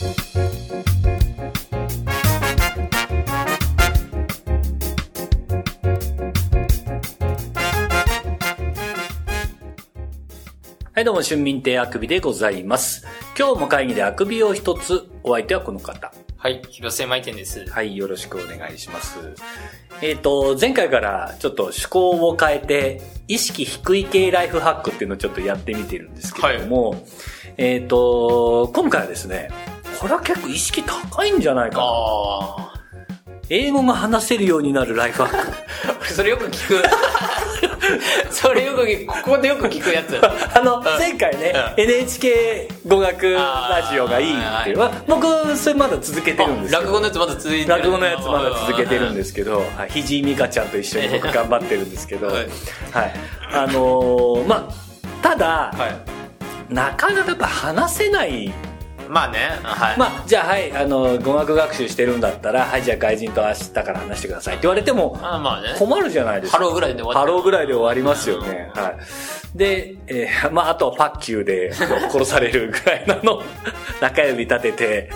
はい、どうも、春民亭あくびでございます。今日も会議であくびを一つ、お相手はこの方。はい、広瀬舞店です。はい、よろしくお願いします。えっ、と、前回からちょっと趣向を変えて、意識低い系ライフハックっていうのをちょっとやってみてるんですけれども、えっ、と、今回はですね、これは結構意識高いんじゃないかな。あ英語が話せるようになるライフハック。あ。それよく聞く。それよく聞く、ここでよく聞くやつ。あの、前回ね、う NHK 語学ラジオがいいっていうのは、僕、それまだ続けてるんです落語のやつまだ続いてる。落語のやつまだ続けてるんですけど、はい、ひじいみかちゃんと一緒に僕頑張ってるんですけど、ははいい。あのーまあ、ただ、はい。なかなかやっぱ話せない。まあね、はい。まあ、じゃあはい、あの、語学学習してるんだったら、はい、じゃあ外人と明日から話してくださいって言われても、あまあね。困るじゃないですか。ハローぐらいで終わっハローぐらいで終わりますよね。はい。で、えーまあ、あとは fuck you で 殺されるぐらいなの、中指立てて、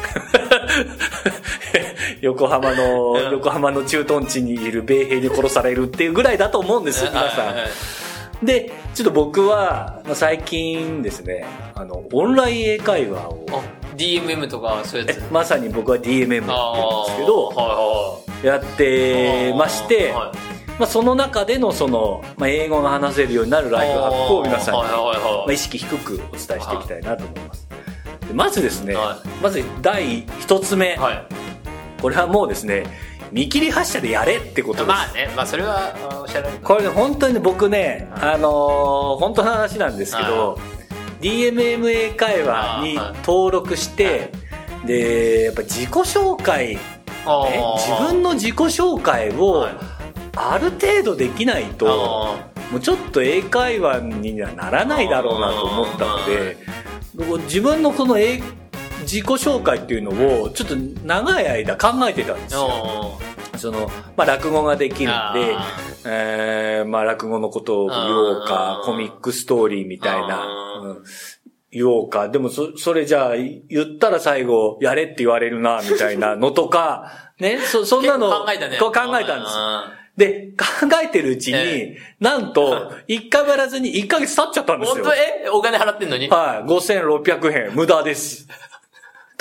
横浜の、うん横浜の駐屯地にいる米兵に殺されるっていうぐらいだと思うんです、皆さはいはいはいん。で、ちょっと僕は、まあ、最近ですね、あの、オンライン英会話を、あ DMM とかそういうやつ？まさに僕は DMM やってるんですけど、はやってまして、はいまあ、その中でのその、まあ、英語が話せるようになるライフハックを皆さんに、はいはいはいまあ、意識低くお伝えしていきたいなと思います。でまずですね、はまず第一つ目、はい。これはもうですね、見切り発車でやれってことです。まあね、まあそれはあおっしゃられる。これね、本当にね僕ね、あのー本当の話なんですけど、DMM 英会話に登録して、で、やっぱ自己紹介、自分の自己紹介をはい。ある程度できないと、あもうちょっと英会話にはならないだろうなと思ったので、自分のこの英自己紹介っていうのをちょっと長い間考えてたんですー。よ。あその、まあ、落語ができるんであ、えー、まあ、落語のことを言おうかコミックストーリーみたいな、うん言おうか。でも、そ、それじゃあ、言ったら最後、やれって言われるな、みたいな のとか、ね、そ、そんなの、考えたね。こう考えたんですで、考えてるうちに、えなんと、一回もやらずに1ヶ月経っちゃったんーですよ。本当？え？お金払ってんのに？はい、5600円、無駄です。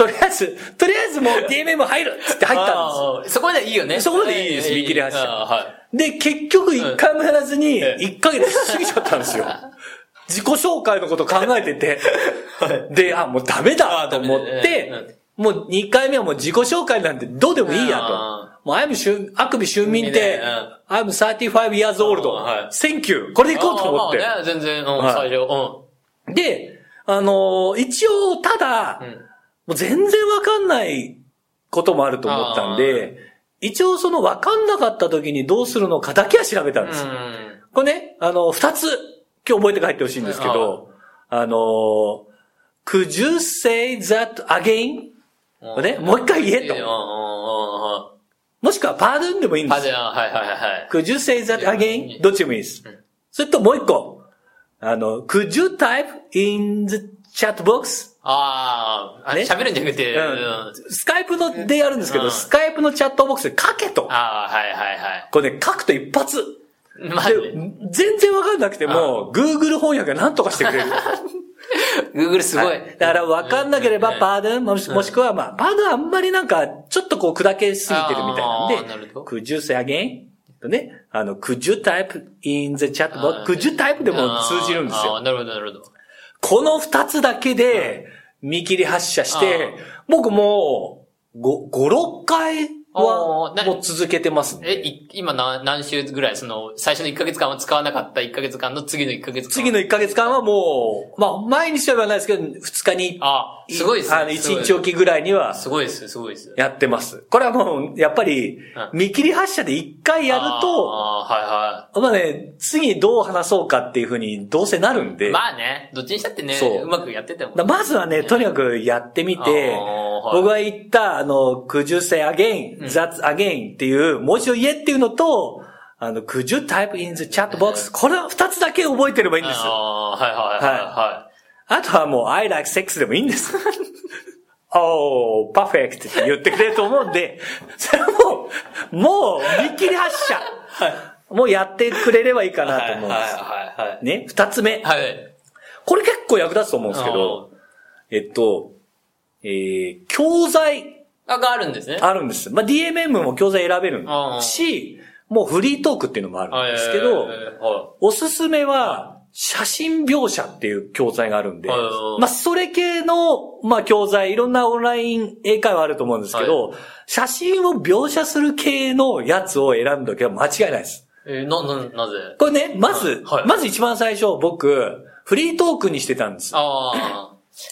とりあえず、とりあえずもう DMM 入るっつって入ったんあーそこでいいよね。そこでいいですえー見切り発車。です。で、結局1回もやらずに、ええ1ヶ月過ぎちゃったんですよ。自己紹介のこと考えてて。で、あ、もうダメだと思ってもう2回目はもう自己紹介なんてどうでもいいやとあ。もう I'm しゅあくび春民ってうん I'm 35 years old. はい Thank you. これでいこうと思って。まあね、全然、うん、はい最初、で、あのー一応、ただ、うん。うん。もう全然わかんないこともあると思ったんで、一応そのわかんなかった時にどうするのかだけは調べたんですよ。これね、あの、二つ、今日覚えて帰ってほしいんですけど、あの、could you say that again? うんね、もう一回言えともしくは pardon でもいいんですはいはいはいはい。could you say that again? どっちでもいいです。それともう一個、あの、could you type in the chat box? あーあ、ね喋るんじゃなくて、うんうんスカイプのでやるんですけど、うんスカイプのチャットボックスで書けと。ああ、はいはいはい。これね、書くと一発。まあで、全然わかんなくても、Google 翻訳が何とかしてくれる。Google すごい。はいだからわかんなければ、パードン、もしくは、まあ、パードンあんまりなんか、ちょっとこう砕けすぎてるみたいなんでなるほど、could you say again? とね、あの、could you type in the chat box? could you type でも通じるんですよ。なるほどなるほど。この二つだけで、見切り発車して、僕もう、5、5、6回は、もう続けてますね。え、い今何何週ぐらい？その、最初の1ヶ月間は使わなかった1ヶ月間の次の1ヶ月間。次の1ヶ月間はもう、まあ、毎日は言わないですけど、2日に、あすごいですねあの、1日おきぐらいには、すごいです、すごいです。やってます。これはもう、やっぱり、見切り発車で1回やると、あーはまあね、次どう話そうかっていうふうにどうせなるんで、いはい。まあね、どっちにしたってね、そううまくやってても。だまずはね、とにかくやってみて、僕が言った、あの、could you say again, that's again っていう、もう一度言えっていうのと、あの、could you type in the chat box? これは二つだけ覚えてればいいんですよ。はいはいはいはあとはもう、I like sex でもいいんです。おー、パーフェクトって言ってくれると思うんで、それはもう、もう、見切り発車。もうやってくれればいいかなと思うんです。はいはいね、二つ目。はい。はい。これ結構役立つと思うんですけど、えっと、えー、教材あ、があるんですね。あるんです。まあ、DMM も教材選べるし、もうフリートークっていうのもあるんですけど、はおすすめは、写真描写っていう教材があるんで、まあ、それ系の、まあ、教材、いろんなオンライン英会話あると思うんですけど、写真を描写する系のやつを選んどけば間違いないです。い。えーな、な、なぜ？これね、まず、はいまず一番最初、僕、フリートークにしてたんです。あ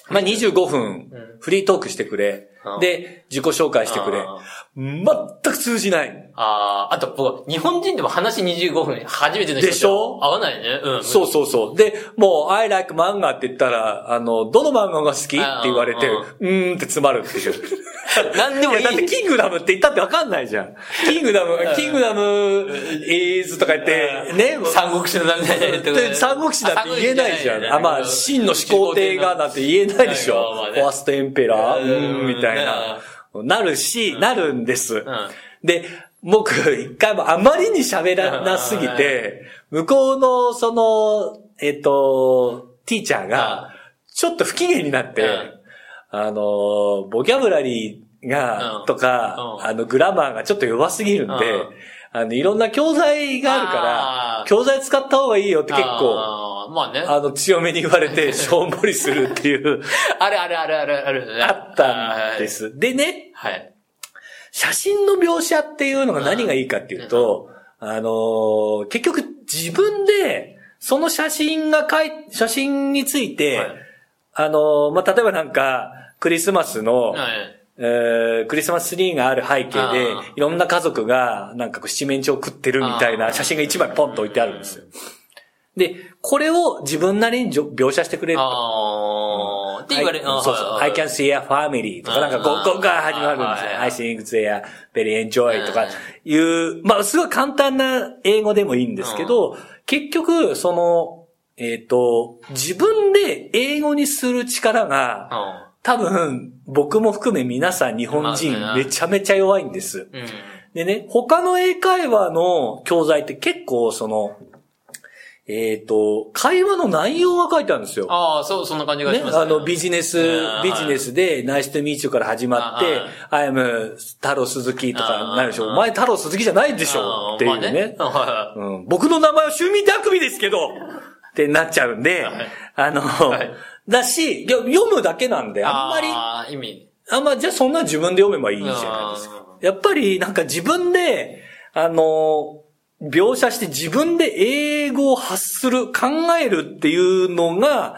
まあ、25分、フリートークしてくれうん。で、自己紹介してくれあ。全く通じない。あ。ああ、あと僕、日本人でも話25分初めての人でしょ？合わないね。うん。そうそうそう。で、もう、I like 漫画って言ったら、あの、どの漫画が好き？って言われて、ううーんって詰まるっていう。なんでもいい。だって、キングダムって言ったってわかんないじゃん。 Kingdom, Kingdom is とか言って、ね、三国志のなんでで三国志だって言えないじゃん。あ、まあ、秦の始皇帝がなんて言えないでしょ。 First Emperor、ううんーん、みたいな。なるし、なるんです。うん。で、僕、一回もあまりに喋らなすぎて、向こうの、その、えっと、ティーチャーが、ちょっと不機嫌になって、うん。あの、ボキャブラリーが、うん。とか、うん。あの、グラマーがちょっと弱すぎるんで、うんあの、いろんな教材があるから、教材使った方がいいよって結構、あーまあね。あの、強めに言われて、しょんぼりするっていう、あるあるあるあるある。あったんで。す。でね、はい。写真の描写っていうのが何がいいかっていうと、あのー結局自分で、その写真が書い、写真について、はいあのーまあ、例えばなんか、クリスマスの、はい。えークリスマスツリーがある背景でいろんな家族が、なんかこう七面鳥を食ってるみたいな写真が一枚ポンと置いてあるんですよ。で、これを自分なりに描写してくれる。と。あー。って言われ、あそうそう。はい I can see a family とか、なんかこあー。う、ここから始まるんですよ。はい I think they are very enjoy とかいう、まあ、すごい簡単な英語でもいいんですけど、結局、その、えっ、と、自分で英語にする力が、うん多分、僕も含め皆さん日本まあ人ねめちゃめちゃ弱いんです。うん。でね、他の英会話の教材って結構その、えっ、と、会話の内容が書いてあるんですよ。ああ、そう、そんな感じがしね、ます、あの、ビジネスうん、ビジネスで、ナイスとミーチュから始まって、I am 太郎鈴木とかなるでしょ。うんお前太郎鈴木じゃないでしょっていうね。まあはうん、僕の名前はシュミタクビですけどってなっちゃうんで、はいあの、いだし、いや読むだけなんで、い。あんまり、あー意味。あんま、じゃあそんな自分で読めばいいじゃないですか。やっぱりなんか自分で、あの、描写して自分で英語を発する、考えるっていうのが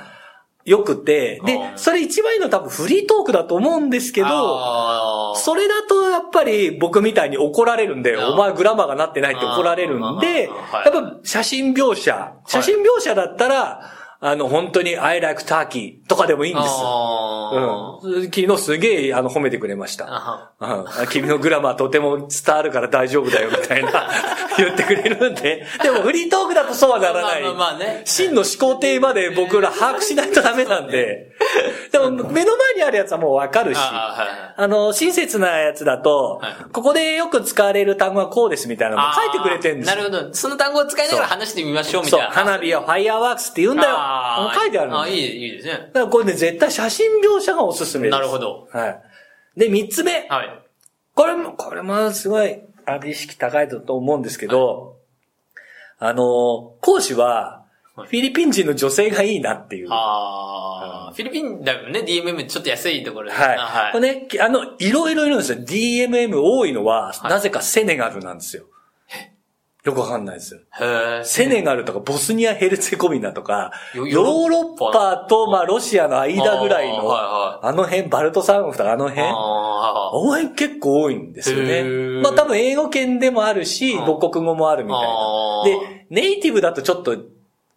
良くて、でう、んそれ一番いいのは多分フリートークだと思うんですけど、それだとやっぱり僕みたいに怒られるんで、うんお前グラマーがなってないって怒られるんで、やっぱ写真描写、写真描写だったら、あの本当に I like turkey とかでもいいんです。うん。昨日すげえ、あの、褒めてくれました。あうん。君のグラマーとても伝わるから大丈夫だよ、みたいな、言ってくれるんで。でもフリートークだとそうはならない。まあまあまあね真の思考定まで僕ら把握しないとダメなんで。でも、目の前にあるやつはもうわかるし。あーはいはいあの、親切なやつだと、はいここでよく使われる単語はこうですみたいなのも書いてくれてるんですよ。なるほど。その単語を使いながら話してみましょうみたいな。花火はファイアーワークスって言うんだよ。書いてあるんですあーいい、いいですね。だからこれね、絶対写真描写がおすすめです。なるほど。はい。で、三つ目。はい。これも、これもすごい、あの、意識高いと思うんですけど、あの、講師は、フはいィリピン人の女性がいいなっていう。はああ、フィリピンだよね、DMM ちょっと安いところで。い。あこれね、あの、いろいろいるんですよ。DMM 多いのは、はいなぜかセネガルなんですよ。よくわかんないですよ。へえ。セネガルとかボスニア・ヘルツェゴビナとか、ヨヨーロッパと、まあ、ロシアの間ぐらいの、あーはあの辺、バルト三国とかあの辺、あ応援結構多いんですよへね。ーまあ多分英語圏でもあるし、うん母国語もあるみたいなで、ネイティブだとちょっと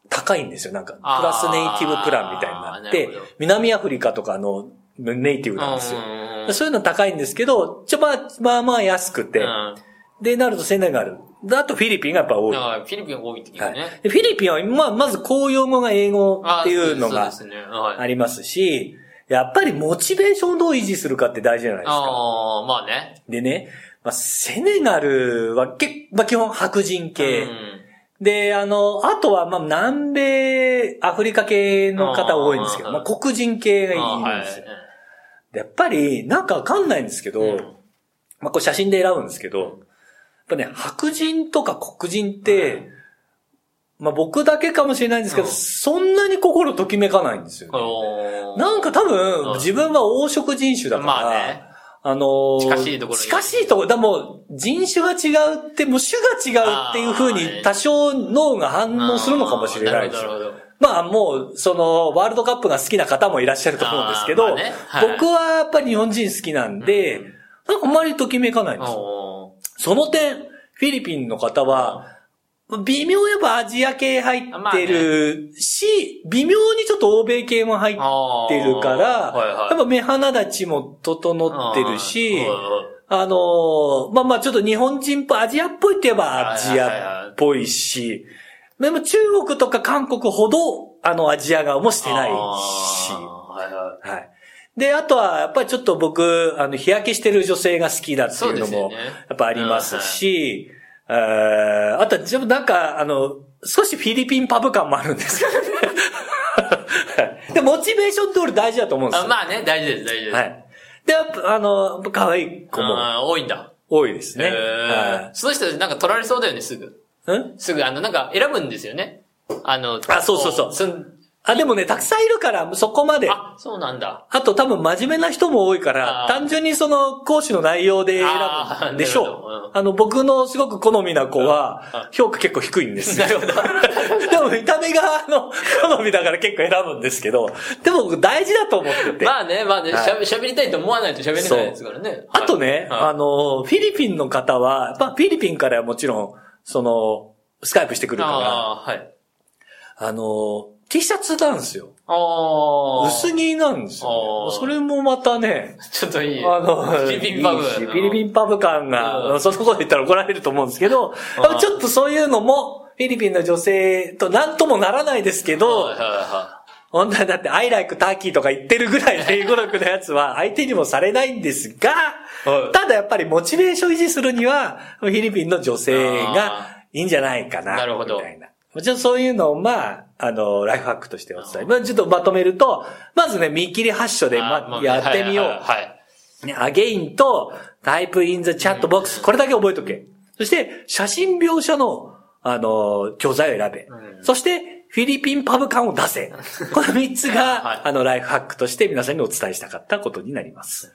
高いんですよ。なんか、プラスネイティブプランみたいになって南アフリカとかのネイティブなんですよ。うんそういうの高いんですけど、ちょ、まあ、まあまあ安くて、うんで、なるとセネガル。であとフィリピンがやっぱ多い。フィリピン多いって聞くいね。でフィリピンは、まあ、まず公用語が英語っていうのが。ありますし、やっぱりモチベーションをどう維持するかって大事じゃないですか。ああ、まあね。でね、まあ、セネガルは結まあ、基本白人系。うんで、あの、あとは、まあ、南米、アフリカ系の方多いんですけど、あーまあ、黒人系がいあーるんですよ。でやっぱり、なんかわかんないんですけど、うんまあ、これ写真で選ぶんですけど、やっぱね、白人とか黒人って、まあ、僕だけかもしれないんですけど、うんそんなに心ときめかないんですよ、ね。なんか多うん分、自分は黄色人種だから、まあね。あのー近しいところに近しいところ。だもう、人種が違うって、もう種が違うっていう風あーに多少脳が反応するのかもしれないですよ。なるほど。まあもう、その、ワールドカップが好きな方もいらっしゃると思うんですけど、ねはい僕はやっぱり日本人好きなんで、なんかあんまりときめかないんですその点、フィリピンの方は、微妙やっぱアジア系入ってるし、微妙にちょっと欧米系も入っーてるから、はいはい。やっぱ目鼻立ちも整ってるし、うん。あのーまあまあちょっと日本人っぽい、アジアっぽいって言えばアジアっぽいし、でも中国とか韓国ほど、あのアジア顔もしてないし、はい。で、あとは、やっぱりちょっと僕、あの、日焼けしてる女性が好きだっていうのも、やっぱありますし、えーあとは、自分なんか、あの、少しフィリピンパブ感もあるんですよね。は いで、モチベーションって俺大事だと思うんですよ。あまあね、大事です、大事です。はい。で、やっぱ、あの、可愛い子も多いんだ。多いですね。その人なんか取られそうだよね、すぐ。はい。ん？すぐ、あの、なんか選ぶんですよね。あの、あそうそうそうあ、でもね、たくさんいるから、そこまで。あ、そうなんだ。あと多分真面目な人も多いから、単純にその講師の内容で選ぶんでしあーなるほどょう。あの、僕のすごく好みな子うんは、評価結構低いんですよ。なるほど。でも見た目があの、好みだから結構選ぶんですけど、でも僕大事だと思ってて。まあね、まあね、はいしゃべ喋りたいと思わないと喋れないですからね。あとね、はいあの、フィリピンの方は、まあ、フィリピンからはもちろん、その、スカイプしてくるから、あーはい。あの、T シャツなんですよ。ああ。薄着なんですよ、ね。それもまたね、ちょっといい。あの、フィリピンパブ。いいしフィリピンパブ感うが、んそのこと言ったら怒られると思うんですけど、ちょっとそういうのも、フィリピンの女性と何ともならないですけどはい、はいは本当はだって、I like Turkey とか言ってるぐらいの英語力のやつは相手にもされないんですが、はいただやっぱりモチベーション維持するには、フィリピンの女性がいいんじゃないかな、なるほどみたいな。もちろんそういうのを、まあ、あの、ライフハックとしてお伝え。まあ、ちょっとまとめると、まずね、見切り発書い。で、あまあ、やってみよう。はいはいはい。ね、アゲインとタイプインザチャットボックス、これだけ覚えとけ。そして、写真描写の、あの、教材を選べ。うんそして、フィリピンパブ感を出せ。この三つが、はいあの、ライフハックとして皆さんにお伝えしたかったことになります。